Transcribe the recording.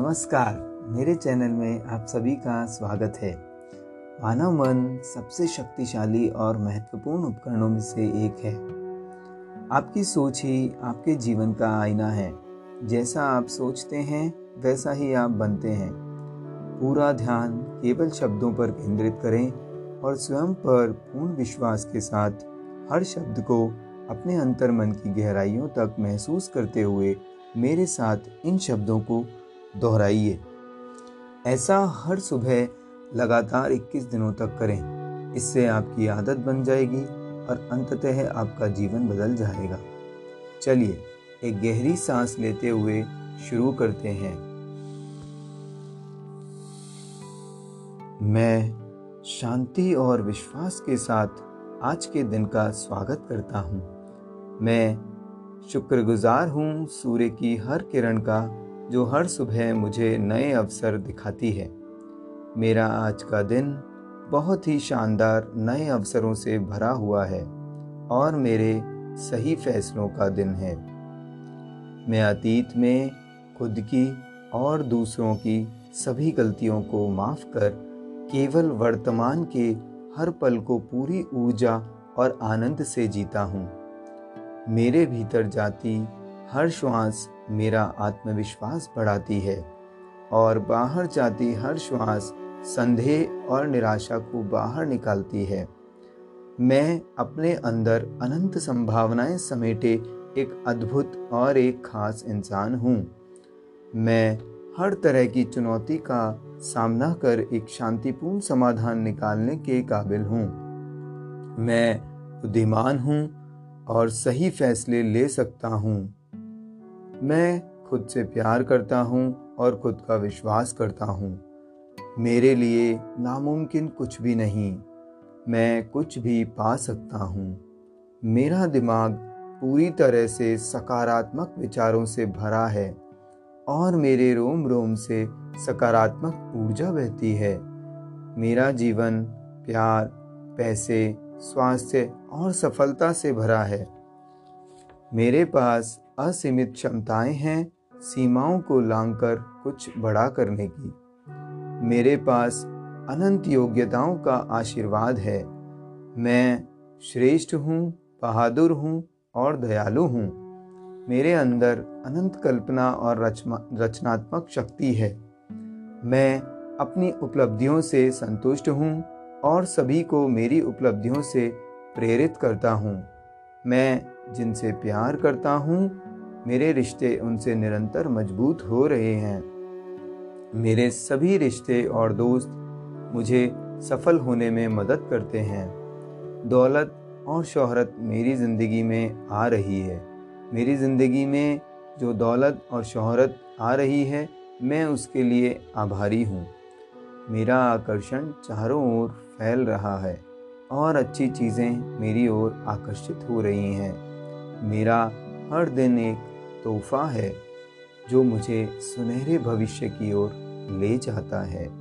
नमस्कार। मेरे चैनल में आप सभी का स्वागत है। मानव मन सबसे शक्तिशाली और महत्वपूर्ण उपकरणों में से एक है। आपकी सोच ही आपके जीवन का आईना है। जैसा आप सोचते हैं, वैसा ही आप बनते हैं। पूरा ध्यान केवल शब्दों पर केंद्रित करें और स्वयं पर पूर्ण विश्वास के साथ हर शब्द को अपने अंतर मन की गहराइयों तक महसूस करते हुए मेरे साथ इन शब्दों को दोहराइए। ऐसा हर सुबह लगातार 21 दिनों तक करें। इससे आपकी आदत बन जाएगी और अंततः आपका जीवन बदल जाएगा। चलिए, एक गहरी सांस लेते हुए शुरू करते हैं। मैं शांति और विश्वास के साथ आज के दिन का स्वागत करता हूँ। मैं शुक्रगुजार हूँ सूर्य की हर किरण का जो हर सुबह मुझे नए अवसर दिखाती है। मेरा आज का दिन बहुत ही शानदार नए अवसरों से भरा हुआ है और मेरे सही फैसलों का दिन है। मैं अतीत में खुद की और दूसरों की सभी गलतियों को माफ़ कर केवल वर्तमान के हर पल को पूरी ऊर्जा और आनंद से जीता हूँ। मेरे भीतर जाती हर श्वास मेरा आत्मविश्वास बढ़ाती है और बाहर जाती हर श्वास संदेह और निराशा को बाहर निकालती है। मैं अपने अंदर अनंत संभावनाएँ समेटे एक अद्भुत और एक खास इंसान हूँ। मैं हर तरह की चुनौती का सामना कर एक शांतिपूर्ण समाधान निकालने के काबिल हूँ। मैं बुद्धिमान हूँ और सही फैसले ले सकता हूँ। मैं खुद से प्यार करता हूँ और खुद का विश्वास करता हूँ। मेरे लिए नामुमकिन कुछ भी नहीं। मैं कुछ भी पा सकता हूँ। मेरा दिमाग पूरी तरह से सकारात्मक विचारों से भरा है और मेरे रोम रोम से सकारात्मक ऊर्जा बहती है। मेरा जीवन प्यार, पैसे, स्वास्थ्य और सफलता से भरा है। मेरे पास असीमित क्षमताएँ हैं, सीमाओं को लांघकर कुछ बड़ा करने की। मेरे पास अनंत योग्यताओं का आशीर्वाद है। मैं श्रेष्ठ हूँ, बहादुर हूँ और दयालु हूँ। मेरे अंदर अनंत कल्पना और रचनात्मक शक्ति है। मैं अपनी उपलब्धियों से संतुष्ट हूँ और सभी को मेरी उपलब्धियों से प्रेरित करता हूँ। मैं जिनसे प्यार करता हूँ, मेरे रिश्ते उनसे निरंतर मज़बूत हो रहे हैं। मेरे सभी रिश्ते और दोस्त मुझे सफल होने में मदद करते हैं। दौलत और शोहरत मेरी ज़िंदगी में आ रही है। मेरी ज़िंदगी में जो दौलत और शोहरत आ रही है, मैं उसके लिए आभारी हूँ। मेरा आकर्षण चारों ओर फैल रहा है। और अच्छी चीज़ें मेरी ओर आकर्षित हो रही हैं। मेरा हर दिन एक तोहफा है, जो मुझे सुनहरे भविष्य की ओर ले जाता है।